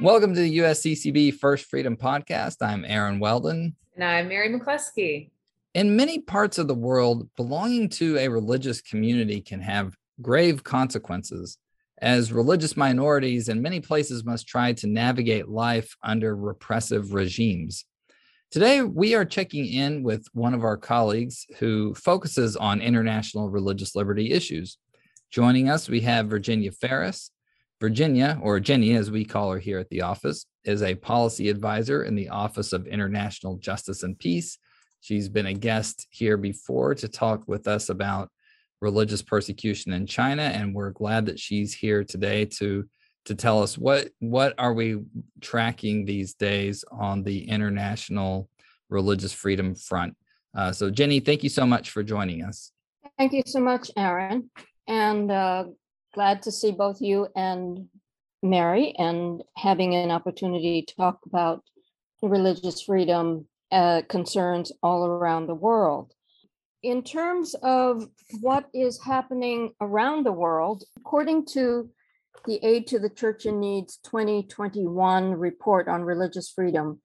Welcome to the USCCB First Freedom Podcast. I'm Aaron Weldon. And I'm Mary McCluskey. In many parts of the world, belonging to a religious community can have grave consequences, as religious minorities in many places must try to navigate life under repressive regimes. Today, we are checking in with one of our colleagues who focuses on international religious liberty issues. Joining us, we have Virginia Ferris. Virginia, or Jenny as we call her here at the office, is a policy advisor in the Office of International Justice and Peace. She's been a guest here before to talk with us about religious persecution in China, and we're glad that she's here today to to tell us what what are we tracking these days on the international religious freedom front. Uh, so, Jenny, thank you so much for joining us. Thank you so much, Aaron, and uh, glad to see both you and Mary and having an opportunity to talk about religious freedom uh, concerns all around the world. In terms of what is happening around the world, according to the Aid to the Church in Need's 2021 report on religious freedom,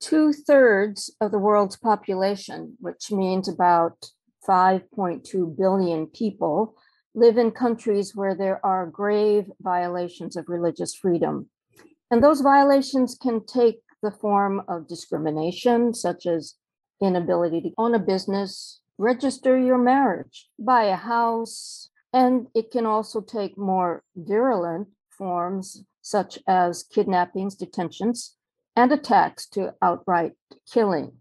two thirds of the world's population, which means about 5.2 billion people, live in countries where there are grave violations of religious freedom. And those violations can take the form of discrimination, such as inability to own a business, register your marriage, buy a house, and it can also take more virulent forms, such as kidnappings, detentions, and attacks to outright killing.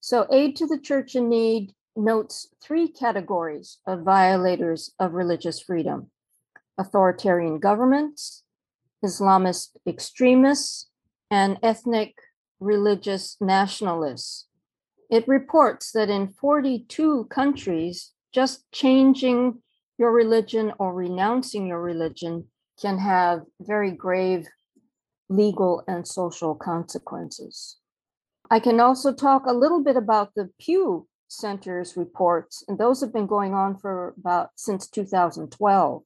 So, aid to the church in need notes three categories of violators of religious freedom authoritarian governments, Islamist extremists, and ethnic religious nationalists. It reports that in 42 countries, just changing your religion or renouncing your religion can have very grave legal and social consequences. I can also talk a little bit about the Pew Center's reports, and those have been going on for about since 2012.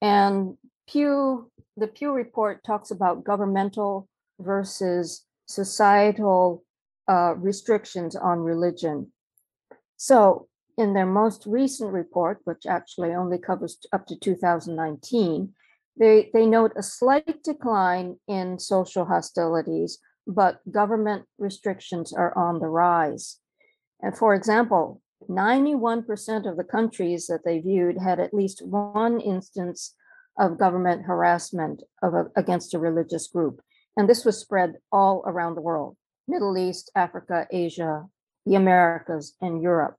And Pew, the Pew report talks about governmental versus societal uh, restrictions on religion. So, in their most recent report, which actually only covers up to 2019, they, they note a slight decline in social hostilities, but government restrictions are on the rise. And for example, 91% of the countries that they viewed had at least one instance of government harassment of a, against a religious group. And this was spread all around the world Middle East, Africa, Asia, the Americas, and Europe.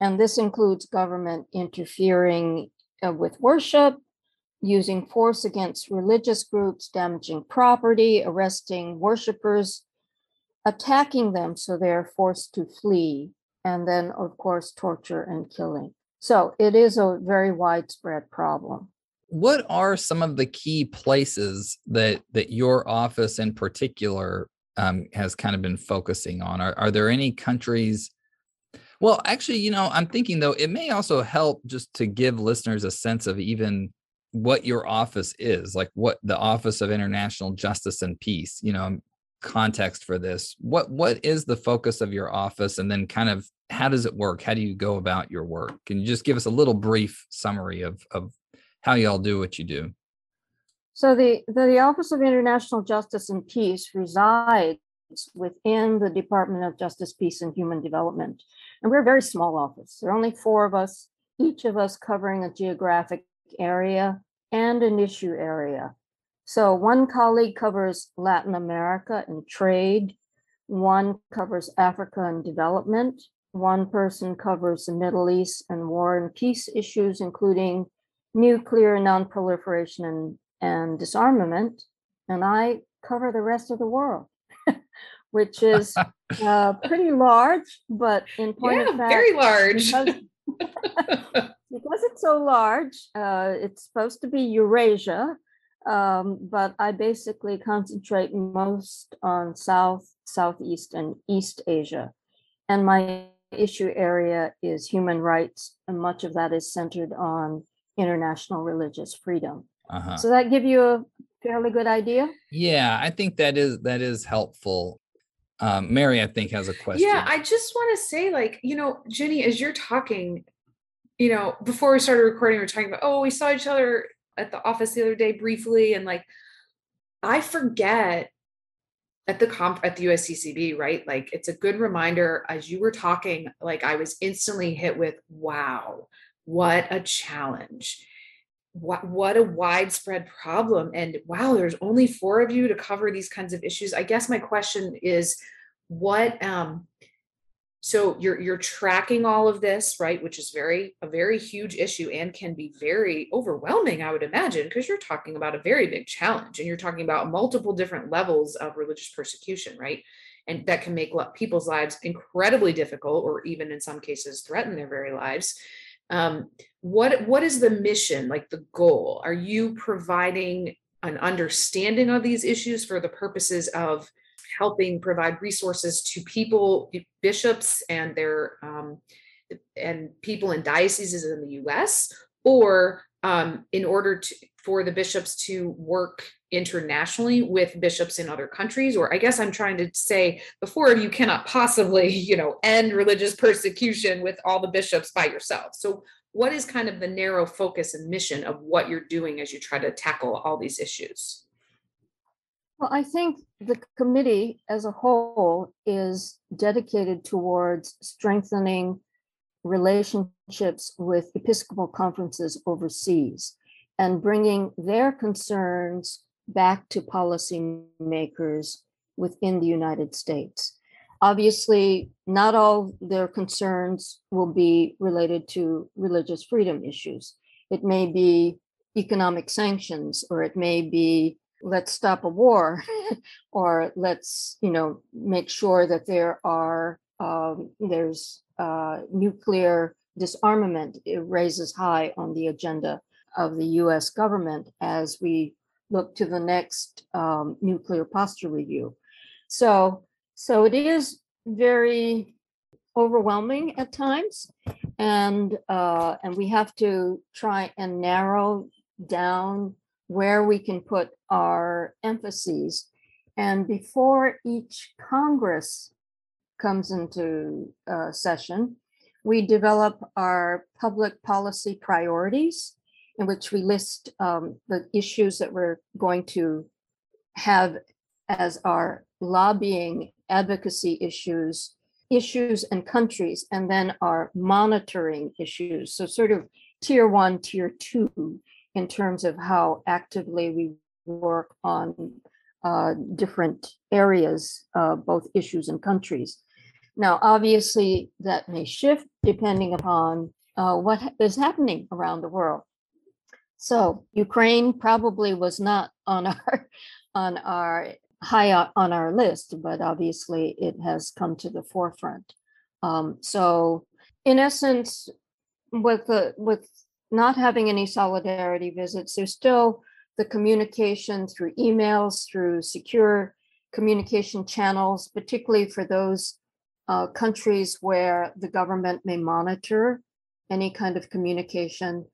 And this includes government interfering uh, with worship, using force against religious groups, damaging property, arresting worshipers, attacking them so they're forced to flee, and then, of course, torture and killing. So it is a very widespread problem. What are some of the key places that that your office in particular um, has kind of been focusing on? Are, are there any countries? Well, actually, you know, I'm thinking though, it may also help just to give listeners a sense of even what your office is, like what the Office of International Justice and Peace. You know, context for this what what is the focus of your office and then kind of how does it work? How do you go about your work? Can you just give us a little brief summary of of how y'all do what you do? So the the, the office of international justice and peace resides within the department of justice peace and human development. And we're a very small office. There are only four of us each of us covering a geographic area and an issue area so one colleague covers Latin America and trade, one covers Africa and development, one person covers the Middle East and war and peace issues, including nuclear nonproliferation and, and disarmament, and I cover the rest of the world. which is uh, pretty large, but in point yeah, of fact, very large. Because, because it's so large, uh, it's supposed to be Eurasia, um, but I basically concentrate most on South, Southeast, and East Asia. And my issue area is human rights, and much of that is centered on international religious freedom. Uh-huh. So that give you a fairly good idea? Yeah, I think that is that is helpful. Um, Mary, I think has a question. Yeah, I just want to say, like, you know, Jenny, as you're talking, you know, before we started recording, we are talking about, oh, we saw each other at the office the other day briefly, and like, I forget at the comp at the USCCB, right? Like, it's a good reminder as you were talking, like, I was instantly hit with, wow, what a challenge what what a widespread problem and wow there's only four of you to cover these kinds of issues i guess my question is what um so you're you're tracking all of this right which is very a very huge issue and can be very overwhelming i would imagine because you're talking about a very big challenge and you're talking about multiple different levels of religious persecution right? And that can make people's lives incredibly difficult or even in some cases threaten their very lives. Um, what what is the mission like the goal? Are you providing an understanding of these issues for the purposes of helping provide resources to people bishops and their um, and people in dioceses in the us or um, in order to for the bishops to work internationally with bishops in other countries or i guess i'm trying to say before you cannot possibly you know end religious persecution with all the bishops by yourself so what is kind of the narrow focus and mission of what you're doing as you try to tackle all these issues? Well, I think the committee as a whole is dedicated towards strengthening relationships with Episcopal conferences overseas and bringing their concerns back to policymakers within the United States. Obviously, not all their concerns will be related to religious freedom issues. It may be economic sanctions, or it may be let's stop a war, or let's you know make sure that there are um, there's uh, nuclear disarmament. It raises high on the agenda of the U.S. government as we look to the next um, nuclear posture review. So so it is very overwhelming at times, and uh, and we have to try and narrow down where we can put our emphases. And before each Congress comes into uh, session, we develop our public policy priorities, in which we list um, the issues that we're going to have as our lobbying advocacy issues, issues and countries, and then our monitoring issues. So, sort of tier one, tier two, in terms of how actively we work on uh, different areas, uh, both issues and countries. Now, obviously, that may shift depending upon uh, what is happening around the world. So, Ukraine probably was not on our on our high on our list, but obviously it has come to the forefront. Um, so, in essence, with the with not having any solidarity visits, there's still the communication through emails, through secure communication channels, particularly for those uh, countries where the government may monitor any kind of communication.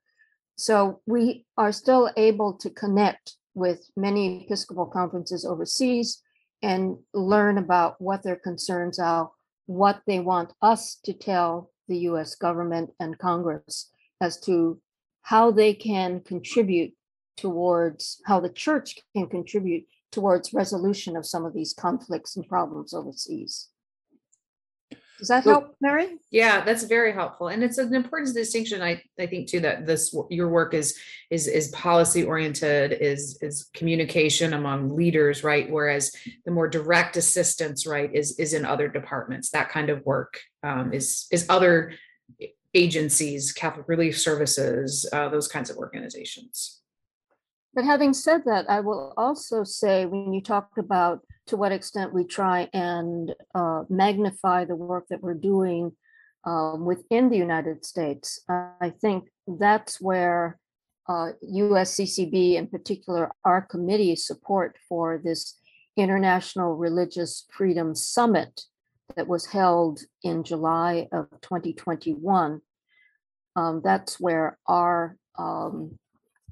So we are still able to connect with many Episcopal conferences overseas and learn about what their concerns are, what they want us to tell the US government and Congress as to how they can contribute towards how the church can contribute towards resolution of some of these conflicts and problems overseas. Does that help, Mary? Yeah, that's very helpful. And it's an important distinction, I, I think too, that this your work is is is policy oriented, is is communication among leaders, right? Whereas the more direct assistance, right, is is in other departments. That kind of work um, is is other agencies, Catholic Relief Services, uh, those kinds of organizations. But having said that, I will also say when you talk about to what extent we try and uh, magnify the work that we're doing uh, within the United States. I think that's where uh, USCCB, in particular, our committee support for this International Religious Freedom Summit that was held in July of 2021. Um, that's where our um,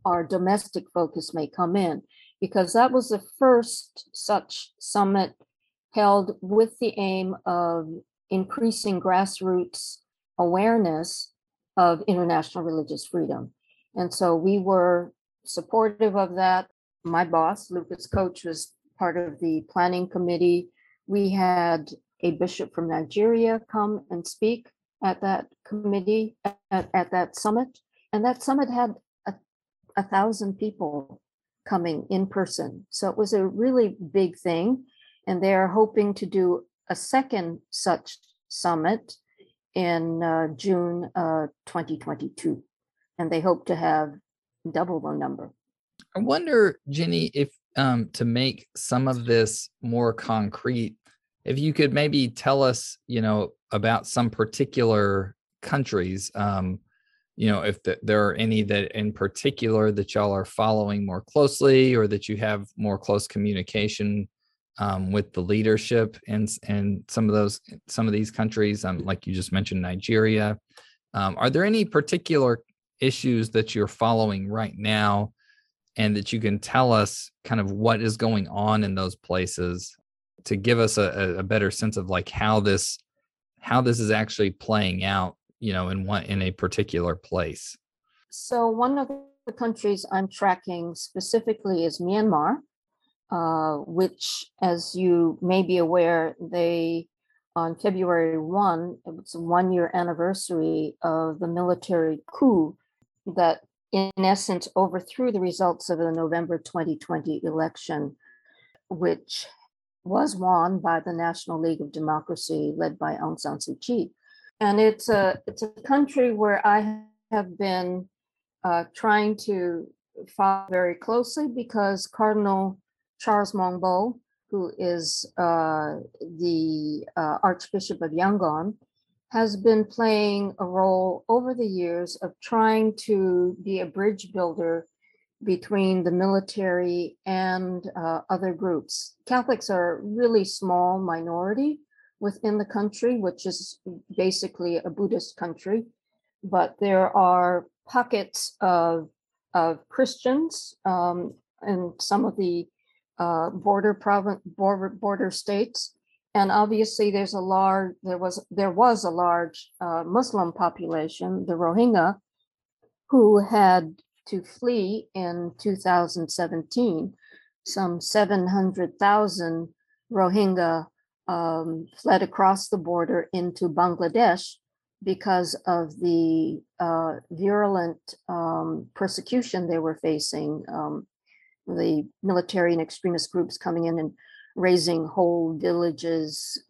our domestic focus may come in, because that was the first such summit held with the aim of increasing grassroots awareness of international religious freedom. And so we were supportive of that. My boss, Lucas Koach, was part of the planning committee. We had a bishop from Nigeria come and speak at that committee, at, at that summit. And that summit had a, a thousand people coming in person. So it was a really big thing. And they are hoping to do a second such summit in uh, June uh, 2022. And they hope to have double the number. I wonder, Jenny, if um, to make some of this more concrete, if you could maybe tell us, you know, about some particular countries, um, you know, if the, there are any that in particular that y'all are following more closely or that you have more close communication um, with the leadership and and some of those some of these countries, um, like you just mentioned, Nigeria. Um, are there any particular issues that you're following right now, and that you can tell us kind of what is going on in those places to give us a, a better sense of like how this how this is actually playing out, you know, in one in a particular place. So one of the countries I'm tracking specifically is Myanmar uh, which, as you may be aware, they on February 1, it was one year anniversary of the military coup that, in essence, overthrew the results of the November 2020 election, which was won by the National League of Democracy led by Aung San Suu Kyi. And it's a, it's a country where I have been uh, trying to follow very closely because Cardinal Charles Maung Bo, who is uh, the uh, Archbishop of Yangon, has been playing a role over the years of trying to be a bridge builder between the military and uh, other groups. Catholics are a really small minority within the country, which is basically a Buddhist country, but there are pockets of, of Christians um, and some of the uh, border province border, border states and obviously there's a large there was there was a large uh, muslim population the rohingya who had to flee in 2017 some 700,000 rohingya um, fled across the border into bangladesh because of the uh, virulent um, persecution they were facing um, the military and extremist groups coming in and razing whole villages,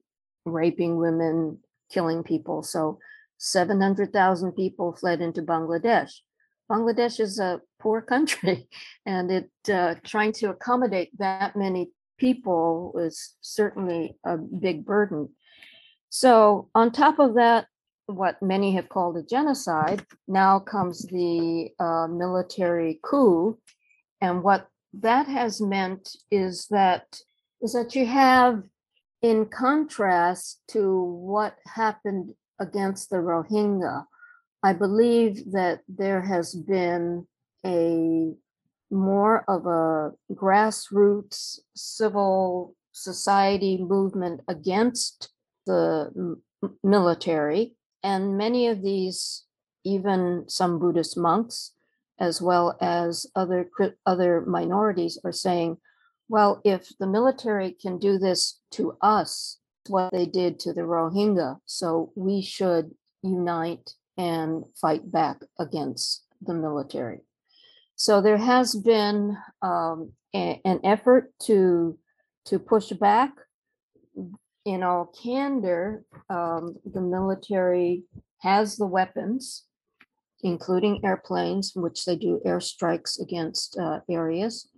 raping women, killing people. So 700,000 people fled into Bangladesh. Bangladesh is a poor country, and it uh, trying to accommodate that many people is certainly a big burden. So, on top of that, what many have called a genocide, now comes the uh, military coup. And what that has meant is that is that you have in contrast to what happened against the Rohingya, I believe that there has been a more of a grassroots civil society movement against the military. And many of these, even some Buddhist monks, as well as other other minorities are saying, well, if the military can do this to us, what they did to the Rohingya, so we should unite and fight back against the military. So there has been um, a, an effort to to push back. In all candor, um, the military has the weapons including airplanes, which they do airstrikes against uh, areas.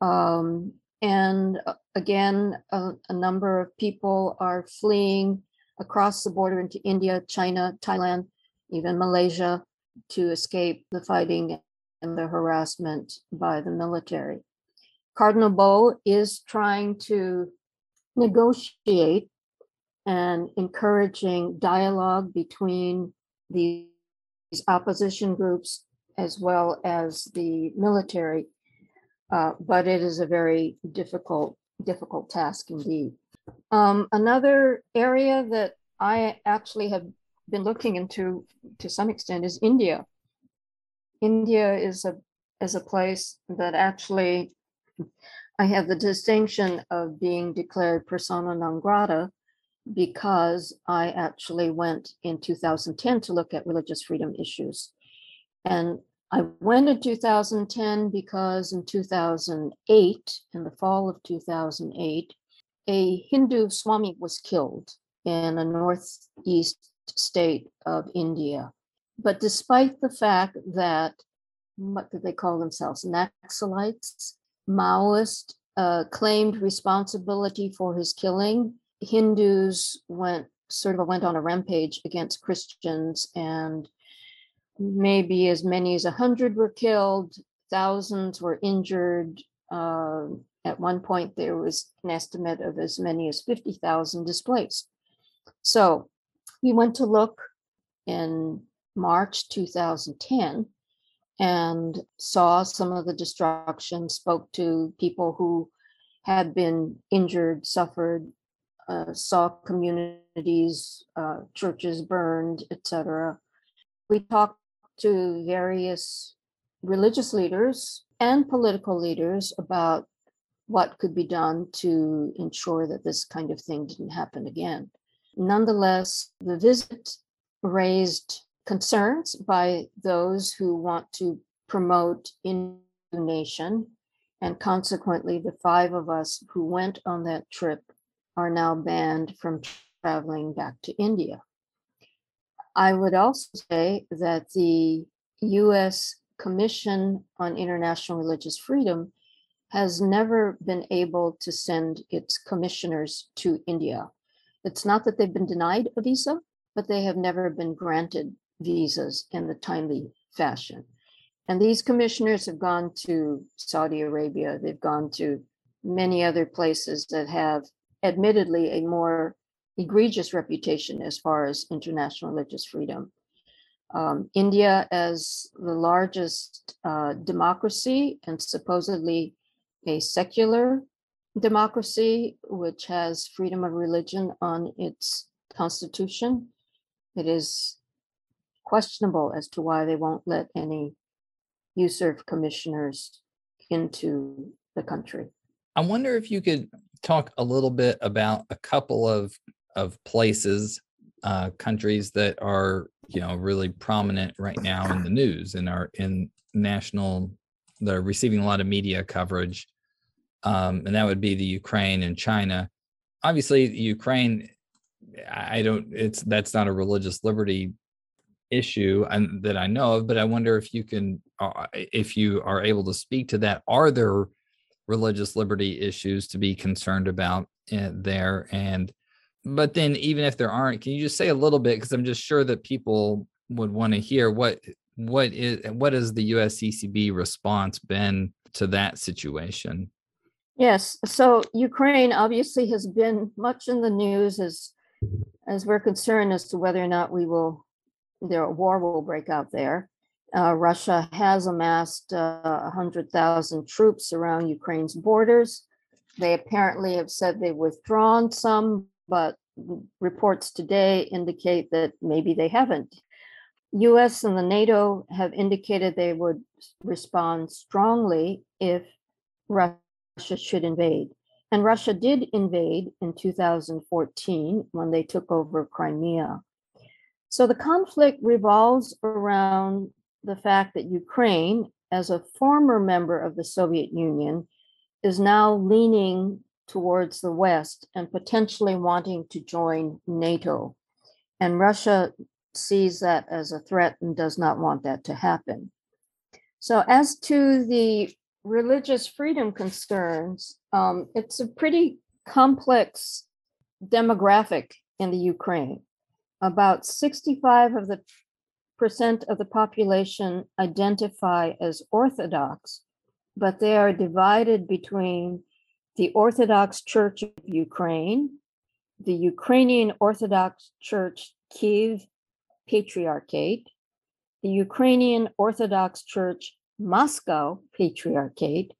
Um, and uh, again, a, a, number of people are fleeing across the border into India, China, Thailand, even Malaysia to escape the fighting and the harassment by the military. Cardinal Bo is trying to negotiate and encouraging dialogue between these opposition groups as well as the military. Uh, but it is a very difficult, difficult task indeed. Um, another area that I actually have been looking into to some extent is India. India is a is a place that actually I have the distinction of being declared persona non grata because I actually went in 2010 to look at religious freedom issues. And I went in 2010 because in 2008, in the fall of 2008, a Hindu Swami was killed in a northeast state of India. But despite the fact that, what did they call themselves? Naxalites, Maoist, uh, claimed responsibility for his killing. Hindus went sort of went on a rampage against Christians, and maybe as many as a hundred were killed, thousands were injured. Uh, at one point, there was an estimate of as many as 50,000 displaced. So we went to look in March 2010 and saw some of the destruction, spoke to people who had been injured, suffered, uh, saw communities, uh, churches burned, etc. We talked to various religious leaders and political leaders about what could be done to ensure that this kind of thing didn't happen again. Nonetheless, the visit raised concerns by those who want to promote in nation and consequently the five of us who went on that trip are now banned from traveling back to India. I would also say that the US Commission on International Religious Freedom has never been able to send its commissioners to India. It's not that they've been denied a visa, but they have never been granted visas in the timely fashion. And these commissioners have gone to Saudi Arabia, they've gone to many other places that have admittedly a more egregious reputation as far as international religious freedom. Um, India, as the largest uh, democracy and supposedly a secular democracy, which has freedom of religion on its constitution, it is questionable as to why they won't let any USCIRF commissioners into the country. I wonder if you could talk a little bit about a couple of of places, uh, countries that are you know really prominent right now in the news and are in national, they're receiving a lot of media coverage, um, and that would be the Ukraine and China. Obviously, Ukraine, I don't. It's that's not a religious liberty issue that I know of, but I wonder if you can, uh, if you are able to speak to that. Are there religious liberty issues to be concerned about eh, there? And, but then even if there aren't, can you just say a little bit? Because I'm just sure that people would want to hear what what is what has the USCCB response been to that situation? Yes, so Ukraine obviously has been much in the news as as we're concerned as to whether or not we will there war will break out there. Uh, Russia has amassed uh, 100,000 troops around Ukraine's borders. They apparently have said they've withdrawn some, but reports today indicate that maybe they haven't. US and the NATO have indicated they would respond strongly if Russia should invade. And Russia did invade in 2014 when they took over Crimea. So the conflict revolves around the fact that Ukraine, as a former member of the Soviet Union, is now leaning towards the West and potentially wanting to join NATO. And Russia sees that as a threat and does not want that to happen. So, as to the religious freedom concerns, um, it's a pretty complex demographic in the Ukraine. About 65 of the percent of the population identify as Orthodox, but they are divided between the Orthodox Church of Ukraine, the Ukrainian Orthodox Church Kiev Patriarchate, the Ukrainian Orthodox Church Moscow Patriarchate,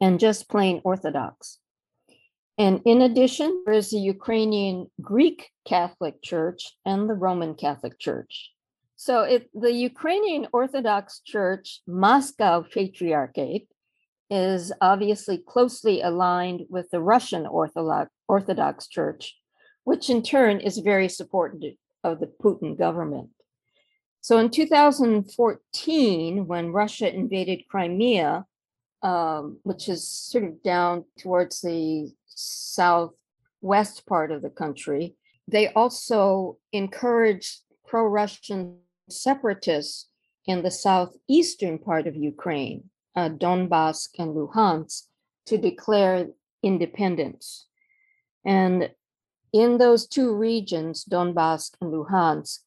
and just plain Orthodox. And in addition, there is the Ukrainian Greek Catholic Church and the Roman Catholic Church. So it, the Ukrainian Orthodox Church Moscow Patriarchate is obviously closely aligned with the Russian Orthodox, Orthodox Church, which in turn is very supportive of the Putin government. So in 2014, when Russia invaded Crimea, um, which is sort of down towards the southwest part of the country, they also encouraged pro Russian separatists in the southeastern part of Ukraine, uh, Donbass and Luhansk, to declare independence. And in those two regions, Donbass and Luhansk,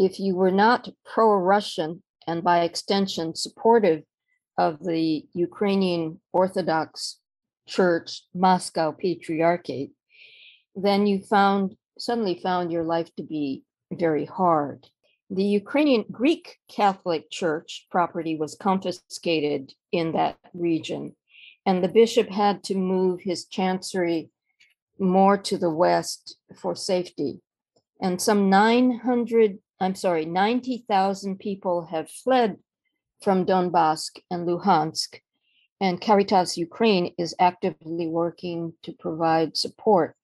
if you were not pro Russian and by extension supportive of the Ukrainian Orthodox Church Moscow Patriarchate, then you found suddenly found your life to be very hard. The Ukrainian Greek Catholic Church property was confiscated in that region, and the bishop had to move his chancery more to the west for safety. And some 900, I'm sorry, 90,000 people have fled from Donbass and Luhansk, and Caritas Ukraine is actively working to provide support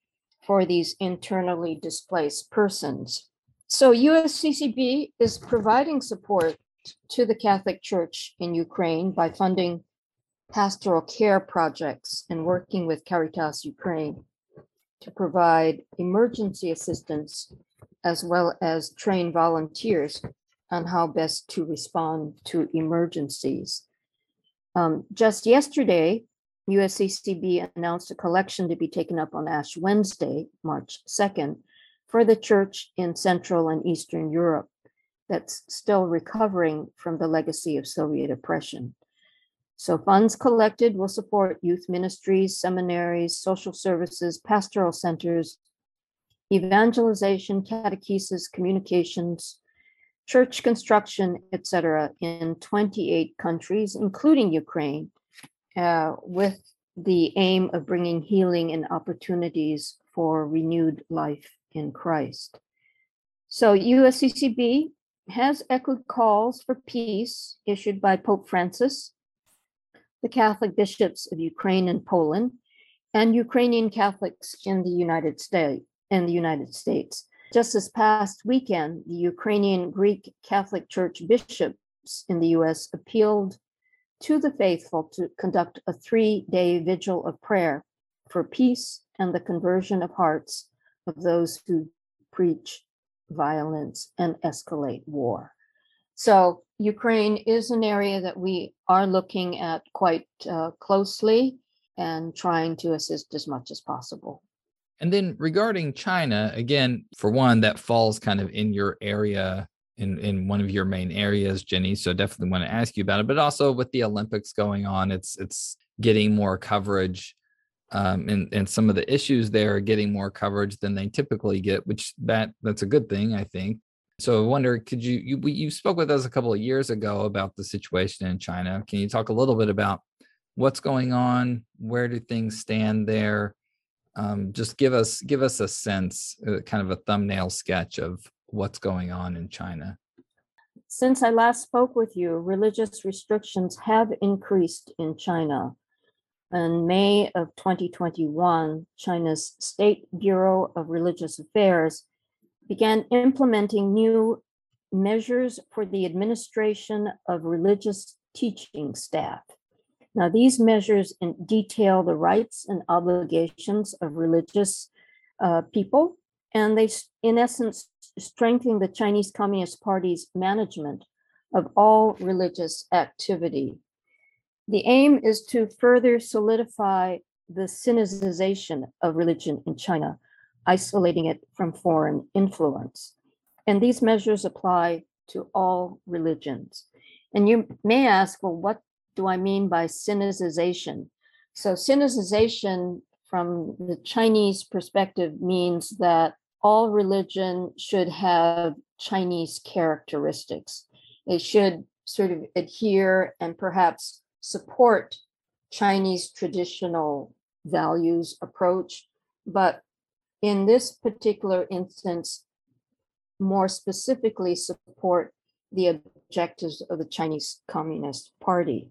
for these internally displaced persons. So USCCB is providing support to the Catholic Church in Ukraine by funding pastoral care projects and working with Caritas Ukraine to provide emergency assistance as well as train volunteers on how best to respond to emergencies. Um, just yesterday, USCCB announced a collection to be taken up on Ash Wednesday, March 2nd, for the church in Central and Eastern Europe that's still recovering from the legacy of Soviet oppression. So, funds collected will support youth ministries, seminaries, social services, pastoral centers, evangelization, catechesis, communications, church construction, etc., in 28 countries, including Ukraine, uh, with the aim of bringing healing and opportunities for renewed life in Christ. So USCCB has echoed calls for peace issued by Pope Francis, the Catholic bishops of Ukraine and Poland, and Ukrainian Catholics in the United States. In the United States, just this past weekend, the Ukrainian Greek Catholic Church bishops in the U.S. appealed to the faithful to conduct a three-day vigil of prayer for peace and the conversion of hearts of those who preach violence and escalate war. So, Ukraine is an area that we are looking at quite uh, closely and trying to assist as much as possible. And then regarding China, again, for one, that falls kind of in your area, in, in one of your main areas, Jenny. So definitely want to ask you about it. But also with the Olympics going on, it's it's getting more coverage um, and and some of the issues there are getting more coverage than they typically get, which that that's a good thing, I think. So I wonder, could you you you spoke with us a couple of years ago about the situation in China? Can you talk a little bit about what's going on? Where do things stand there? Um, just give us give us a sense, uh, kind of a thumbnail sketch of what's going on in China. Since I last spoke with you, religious restrictions have increased in China. In May of 2021, China's State Bureau of Religious Affairs began implementing new measures for the administration of religious teaching staff. Now, these measures detail the rights and obligations of religious uh, people, and they, in essence, strengthen the Chinese Communist Party's management of all religious activity. The aim is to further solidify the Sinicization of religion in China, isolating it from foreign influence. And these measures apply to all religions. And you may ask, well, what do I mean by Sinicization? So, Sinicization from the Chinese perspective means that all religion should have Chinese characteristics. It should sort of adhere and perhaps support Chinese traditional values approach. But in this particular instance, more specifically support the objectives of the Chinese Communist Party.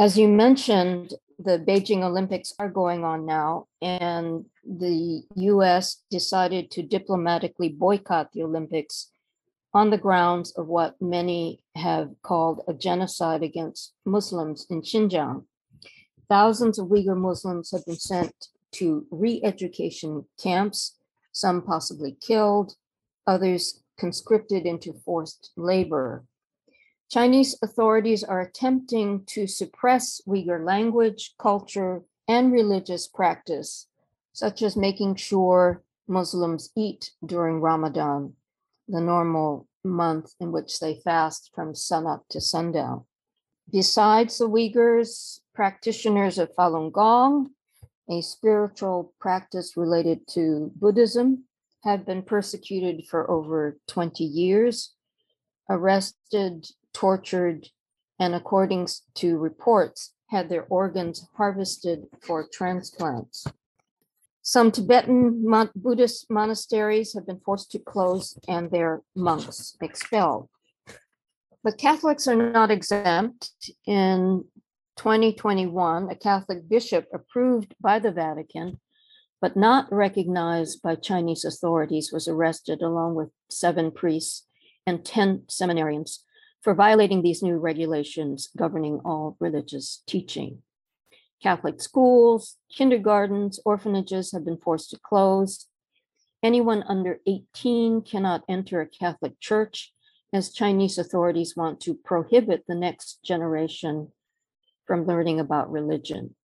As you mentioned, the Beijing Olympics are going on now, and the US decided to diplomatically boycott the Olympics on the grounds of what many have called a genocide against Muslims in Xinjiang. Thousands of Uyghur Muslims have been sent to re education camps, some possibly killed, others conscripted into forced labor. Chinese authorities are attempting to suppress Uyghur language, culture, and religious practice, such as making sure Muslims eat during Ramadan, the normal month in which they fast from sunup to sundown. Besides the Uyghurs, practitioners of Falun Gong, a spiritual practice related to Buddhism, have been persecuted for over 20 years, arrested, tortured, and according to reports, had their organs harvested for transplants. Some Tibetan mon- Buddhist monasteries have been forced to close and their monks expelled. But Catholics are not exempt. In 2021, a Catholic bishop approved by the Vatican but not recognized by Chinese authorities, was arrested along with seven priests and 10 seminarians for violating these new regulations governing all religious teaching. Catholic schools, kindergartens, orphanages have been forced to close. Anyone under 18 cannot enter a Catholic church, as Chinese authorities want to prohibit the next generation from learning about religion.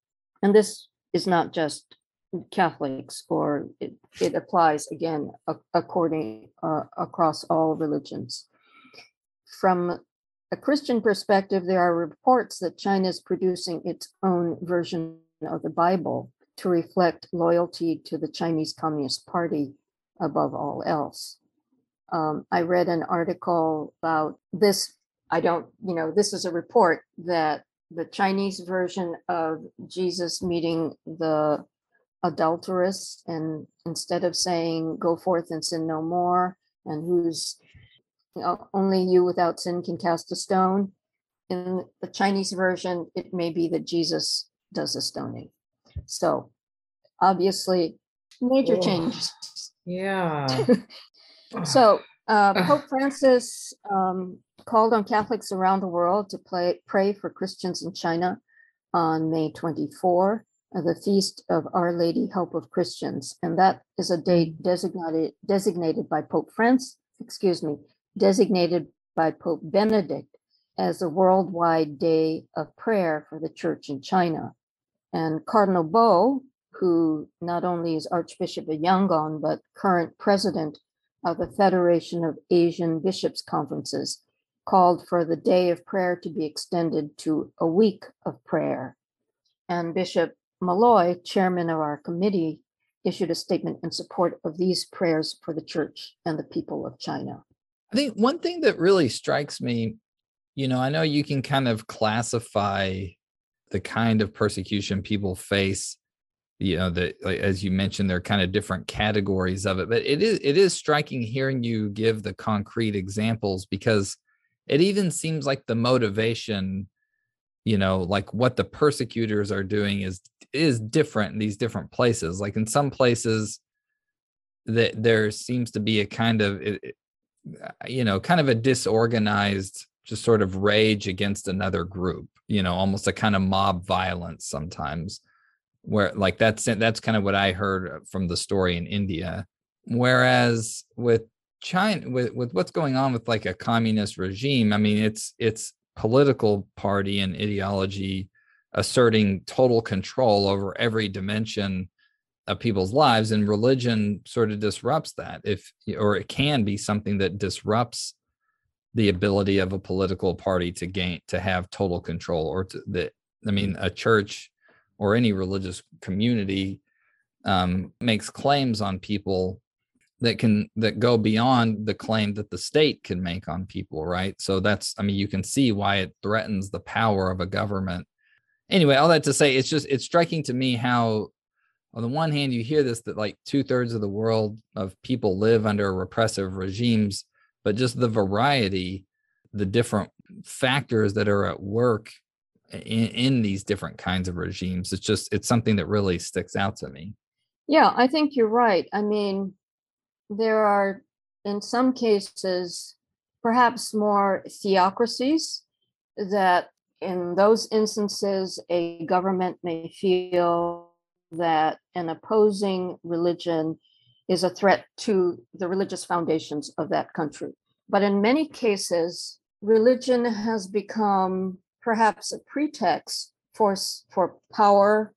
And this is not just Catholics, or it, it applies again according uh, across all religions. From a Christian perspective, there are reports that China is producing its own version of the Bible to reflect loyalty to the Chinese Communist Party above all else. Um, I read an article about this. I don't, you know, this is a report that the Chinese version of Jesus meeting the adulterous and instead of saying go forth and sin no more and who's only you without sin can cast a stone in the chinese version it may be that jesus does the stoning so obviously major Oh. changes Yeah. so uh, Pope Francis um, called on Catholics around the world to play, pray for Christians in China on May 24, uh, the feast of Our Lady Help of Christians, and that is a date designated designated by Pope Francis. Excuse me, designated by Pope Benedict as a worldwide day of prayer for the Church in China. And Cardinal Bo, who not only is Archbishop of Yangon but current president of the Federation of Asian Bishops' Conferences called for the day of prayer to be extended to a week of prayer. And Bishop Malloy, chairman of our committee, issued a statement in support of these prayers for the church and the people of China. I think one thing that really strikes me, you know, I know you can kind of classify the kind of persecution people face. You know, that like, as you mentioned, there are kind of different categories of it, but it is it is striking hearing you give the concrete examples because it even seems like the motivation, you know, like what the persecutors are doing is is different in these different places. Like in some places, that there seems to be a kind of it, Uh, you know, kind of a disorganized, just sort of rage against another group, you know, almost a kind of mob violence sometimes, where like that's that's kind of what I heard uh, from the story in India. Whereas with China, with, with what's going on with like a communist regime, I mean, it's it's political party and ideology asserting total control over every dimension of people's lives and religion sort of disrupts that if or it can be something that disrupts the ability of a political party to gain to have total control or to the i mean a church or any religious community um, makes claims on people that can that go beyond the claim that the state can make on people right? So that's i mean you can see why it threatens the power of a government. Anyway all that to say it's just it's striking to me how on the one hand you hear this that like two-thirds of the world of people live under repressive regimes but just the variety the different factors that are at work in, in these different kinds of regimes it's just it's something that really sticks out to me. Yeah i think you're right. I mean there are, in some cases, perhaps more theocracies that in those instances, a government may feel that an opposing religion is a threat to the religious foundations of that country. But in many cases, religion has become perhaps a pretext for, for power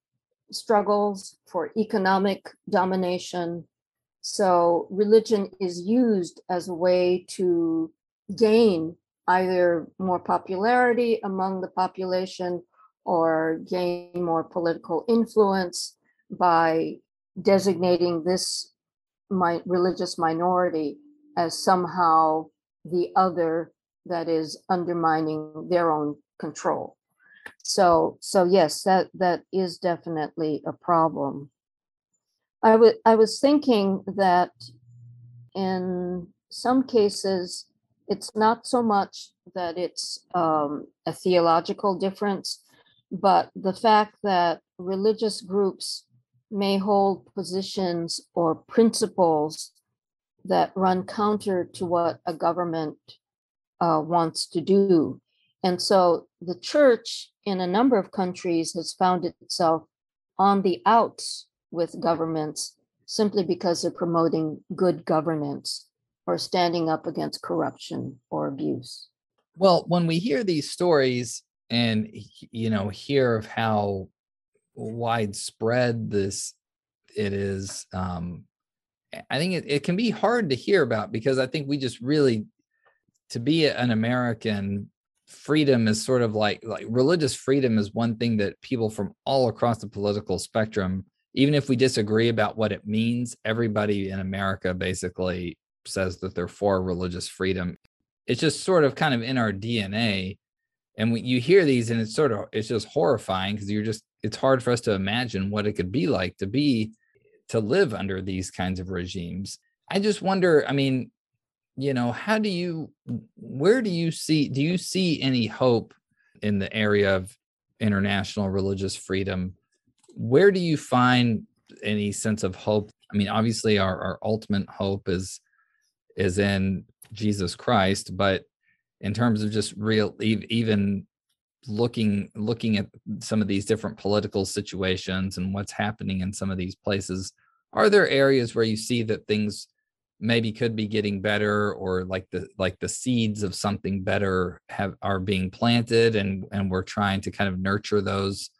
struggles, for economic domination, so religion is used as a way to gain either more popularity among the population or gain more political influence by designating this my religious minority as somehow the other that is undermining their own control. So so yes that that is definitely a problem. I would I was thinking that in some cases it's not so much that it's um, a theological difference, but the fact that religious groups may hold positions or principles that run counter to what a government uh, wants to do. And so the church in a number of countries has found itself on the outs with governments simply because they're promoting good governance or standing up against corruption or abuse. Well, when we hear these stories and you know hear of how widespread this it is um i think it, it can be hard to hear about because i think we just really to be an american freedom is sort of like like religious freedom is one thing that people from all across the political spectrum even if we disagree about what it means, everybody in America basically says that they're for religious freedom. It's just sort of kind of in our DNA. And you hear these and it's sort of, it's just horrifying because you're just, it's hard for us to imagine what it could be like to be, to live under these kinds of regimes. I just wonder, I mean, you know, how do you, where do you see, do you see any hope in the area of international religious freedom where do you find any sense of hope? I mean, obviously, our, our ultimate hope is is in Jesus Christ, but in terms of just real, even looking looking at some of these different political situations and what's happening in some of these places, are there areas where you see that things maybe could be getting better or like the like the seeds of something better have are being planted and and we're trying to kind of nurture those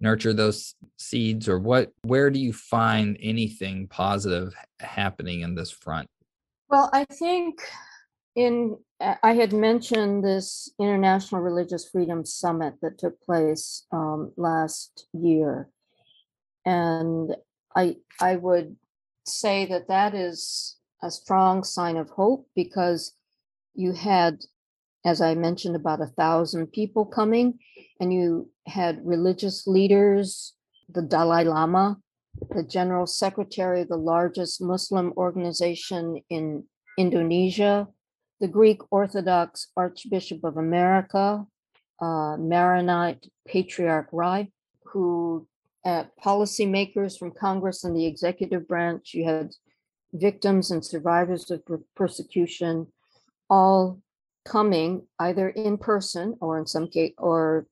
nurture those seeds? Or what where do you find anything positive happening in this front? Well i think in i had mentioned this international religious freedom summit that took place um, last year. And i i would say that that is a strong sign of hope because you had as I mentioned, about a thousand people coming, and you had religious leaders, the Dalai Lama, the general secretary of the largest Muslim organization in Indonesia, the Greek Orthodox Archbishop of America, uh, Maronite Patriarch Rai, who uh, policymakers from Congress and the executive branch, you had victims and survivors of persecution, all coming either in person or in some case or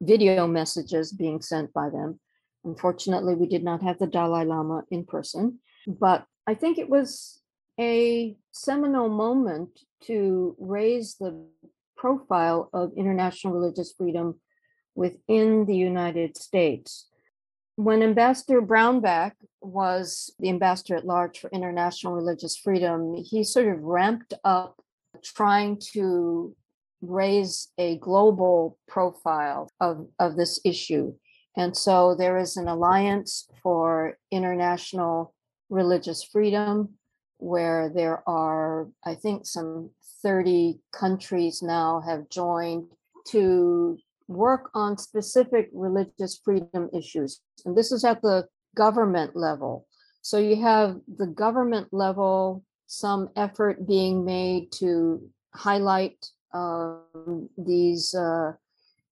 video messages being sent by them. Unfortunately, we did not have the Dalai Lama in person, but I think it was a seminal moment to raise the profile of international religious freedom within the United States. When Ambassador Brownback was the ambassador at large for international religious freedom, he sort of ramped up trying to raise a global profile of, of this issue. And so there is an alliance for international religious freedom where there are, I think, some 30 countries now have joined to work on specific religious freedom issues. And this is at the government level. So you have the government level, some effort being made to highlight um, these uh,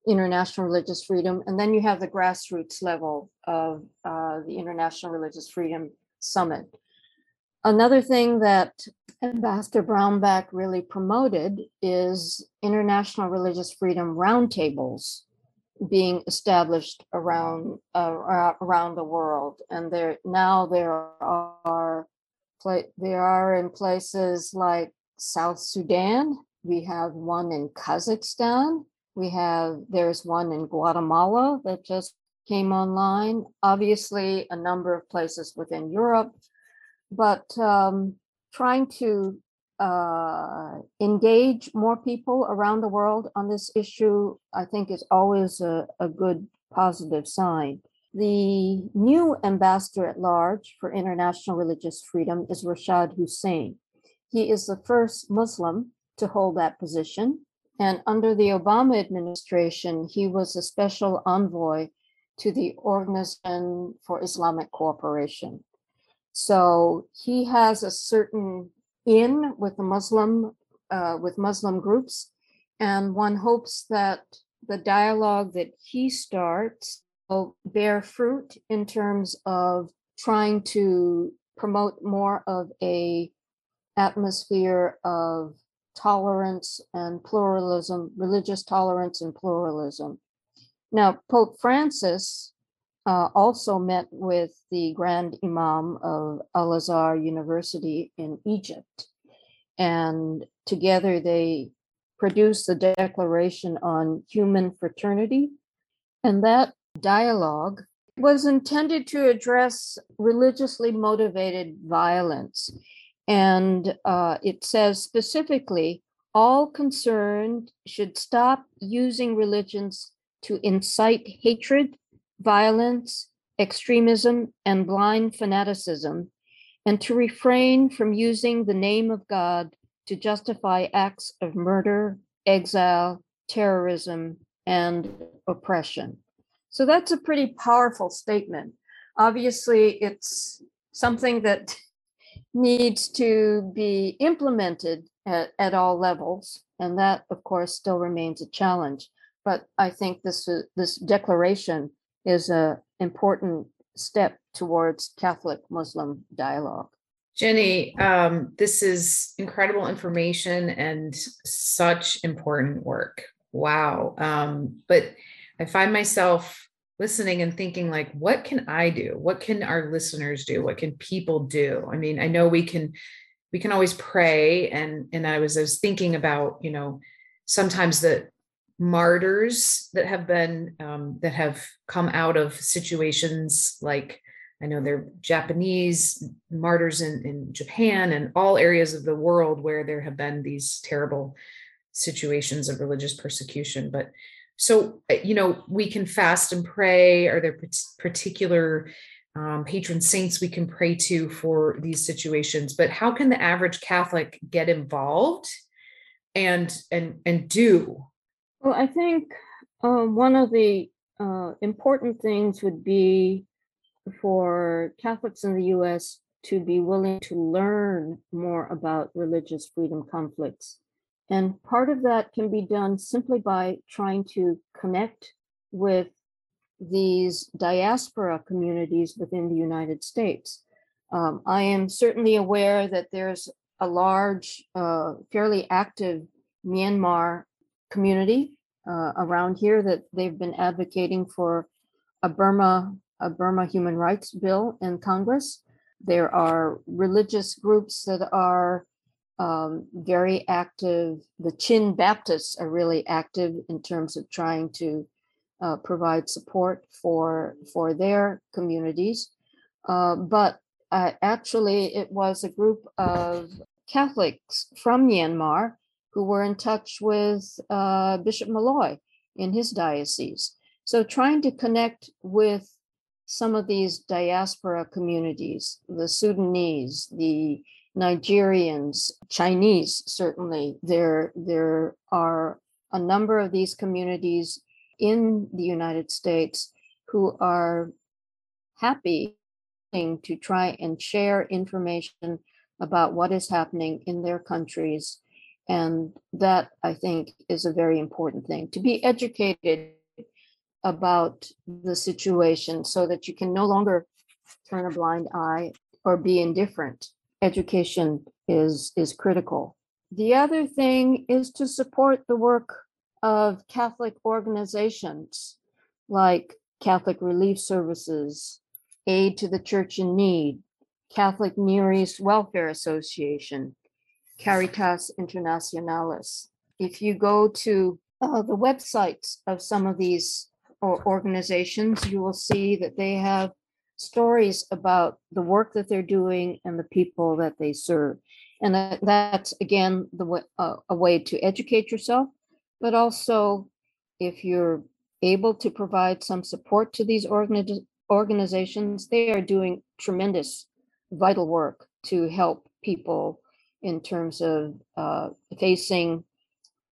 international religious freedom. And then you have the grassroots level of uh, the International Religious Freedom Summit. Another thing that Ambassador Brownback really promoted is international religious freedom roundtables being established around uh, around the world, and there now there are there are in places like South Sudan. We have one in Kazakhstan. We have there's one in Guatemala that just came online. Obviously, a number of places within Europe but um, trying to uh, engage more people around the world on this issue, I think, is always a, a good positive sign. The new ambassador at large for international religious freedom is Rashad Hussain. He is the first Muslim to hold that position. And under the Obama administration, he was a special envoy to the Organization for Islamic Cooperation. So he has a certain in with the Muslim, uh, with Muslim groups. And one hopes that the dialogue that he starts will bear fruit in terms of trying to promote more of a atmosphere of tolerance and pluralism, religious tolerance and pluralism. Now, Pope Francis uh, also met with the Grand Imam of Al Azhar University in Egypt. And together they produced the Declaration on Human Fraternity. And that dialogue was intended to address religiously motivated violence. And uh, it says specifically all concerned should stop using religions to incite hatred violence, extremism, and blind fanaticism, and to refrain from using the name of God to justify acts of murder, exile, terrorism, and oppression. So that's a pretty powerful statement. Obviously, it's something that needs to be implemented at, at all levels. And that, of course, still remains a challenge. But I think this, this declaration is a important step towards Catholic Muslim dialogue. Jenny, um, this is incredible information and such important work. Wow. Um, but I find myself listening and thinking like what can i do what can our listeners do what can people do i mean i know we can we can always pray and and i was i was thinking about you know sometimes the martyrs that have been um, that have come out of situations like I know they're Japanese martyrs in, in Japan and all areas of the world where there have been these terrible situations of religious persecution. But so, uh, you know, we can fast and pray. Are there particular um, patron saints we can pray to for these situations? But how can the average Catholic get involved and and and do well, I think uh, one of the uh, important things would be for Catholics in the US to be willing to learn more about religious freedom conflicts. And part of that can be done simply by trying to connect with these diaspora communities within the United States. Um, I am certainly aware that there's a large, uh, fairly active Myanmar community uh, around here that they've been advocating for a Burma a Burma human rights bill in Congress. There are religious groups that are um, very active. The Chin Baptists are really active in terms of trying to uh, provide support for for their communities. Uh, but uh, actually, it was a group of Catholics from Myanmar who were in touch with uh, Bishop Malloy in his diocese. So trying to connect with some of these diaspora communities, the Sudanese, the Nigerians, Chinese, certainly. There, there are a number of these communities in the United States who are happy to try and share information about what is happening in their countries. And that, I think, is a very important thing to be educated about the situation so that you can no longer turn a blind eye or be indifferent. Education is, is critical. The other thing is to support the work of Catholic organizations like Catholic Relief Services, Aid to the Church in Need, Catholic Near East Welfare Association, Caritas Internationalis. If you go to uh, the websites of some of these or organizations, you will see that they have stories about the work that they're doing and the people that they serve. And that, that's again the uh, a way to educate yourself, but also if you're able to provide some support to these organi- organizations, they are doing tremendous, vital work to help people in terms of uh, facing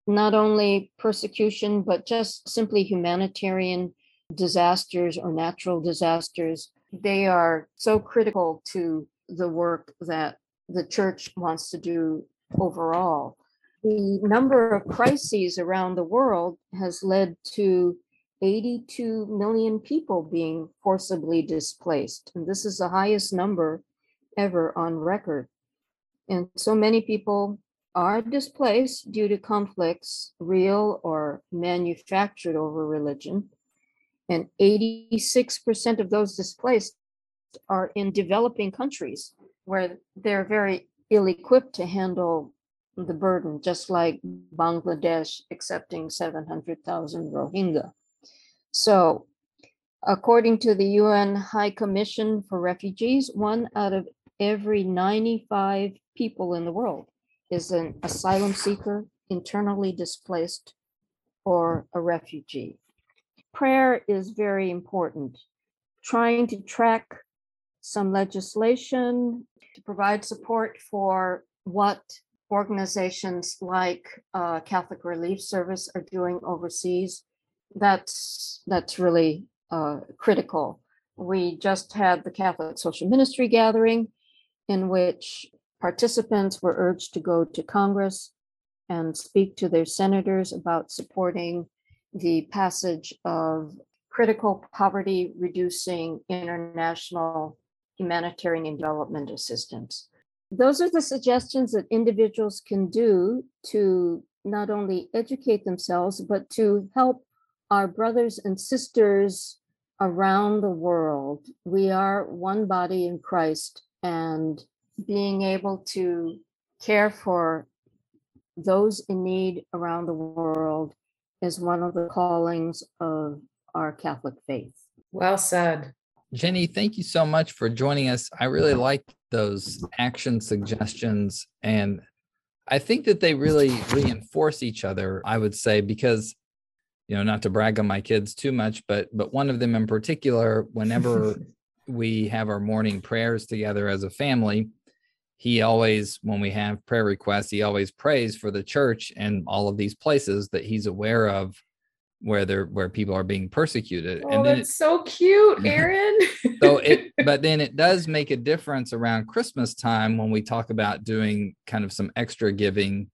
not only persecution, but just simply humanitarian disasters or natural disasters. They are so critical to the work that the church wants to do overall. The number of crises around the world has led to 82 million people being forcibly displaced. And this is the highest number ever on record. And so many people are displaced due to conflicts, real or manufactured over religion. And 86% of those displaced are in developing countries where they're very ill equipped to handle the burden, just like Bangladesh accepting 700,000 Rohingya. So, according to the UN High Commission for Refugees, one out of every 95 people in the world is an asylum seeker, internally displaced, or a refugee. Prayer is very important. Trying to track some legislation to provide support for what organizations like uh, Catholic Relief Service are doing overseas that's that's really uh, critical. We just had the Catholic Social Ministry gathering, in which participants were urged to go to Congress and speak to their senators about supporting the passage of critical poverty reducing international humanitarian and development assistance. Those are the suggestions that individuals can do to not only educate themselves, but to help our brothers and sisters around the world. We are one body in Christ, and being able to care for those in need around the world is one of the callings of our Catholic faith. Well said. Jenny, thank you so much for joining us. I really like those action suggestions. And I think that they really reinforce each other, I would say, because you know not to brag on my kids too much but but one of them in particular whenever we have our morning prayers together as a family he always when we have prayer requests he always prays for the church and all of these places that he's aware of where they're where people are being persecuted. Oh, and then it's so cute aaron. So it but then it does make a difference around christmas time when we talk about doing kind of some extra giving.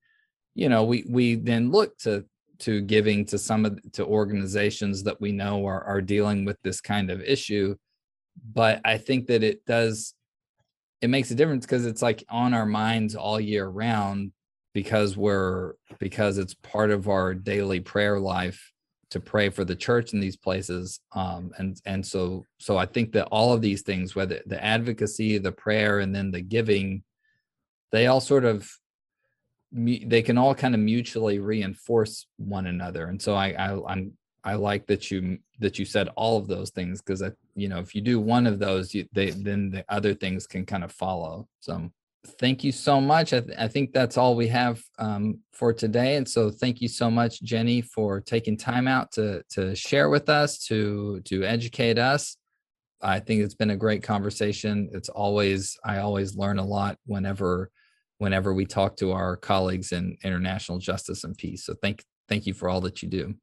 You know we we then look to to giving to some of to organizations that we know are, are dealing with this kind of issue but i think that it does it makes a difference because it's like on our minds all year round because we're because it's part of our daily prayer life to pray for the church in these places um and and so so i think that all of these things whether the advocacy the prayer and then the giving they all sort of they can all kind of mutually reinforce one another and so i, I i'm i like that you that you said all of those things because you know if you do one of those you they then the other things can kind of follow so thank you so much i, th- I think that's all we have um, for today and so thank you so much jenny for taking time out to to share with us to to educate us I think it's been a great conversation. It's always I always learn a lot whenever whenever we talk to our colleagues in international justice and peace. So thank thank you for all that you do.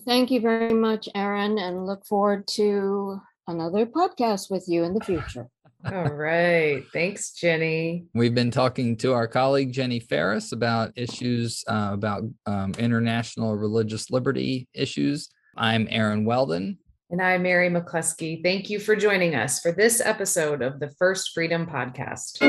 Thank you very much, Aaron, and look forward to another podcast with you in the future. All right. Thanks, Jenny. We've been talking to our colleague Jenny Farris about issues uh, about um, international religious liberty issues. I'm Aaron Weldon. And I'm Mary McCluskey. Thank you for joining us for this episode of the First Freedom Podcast.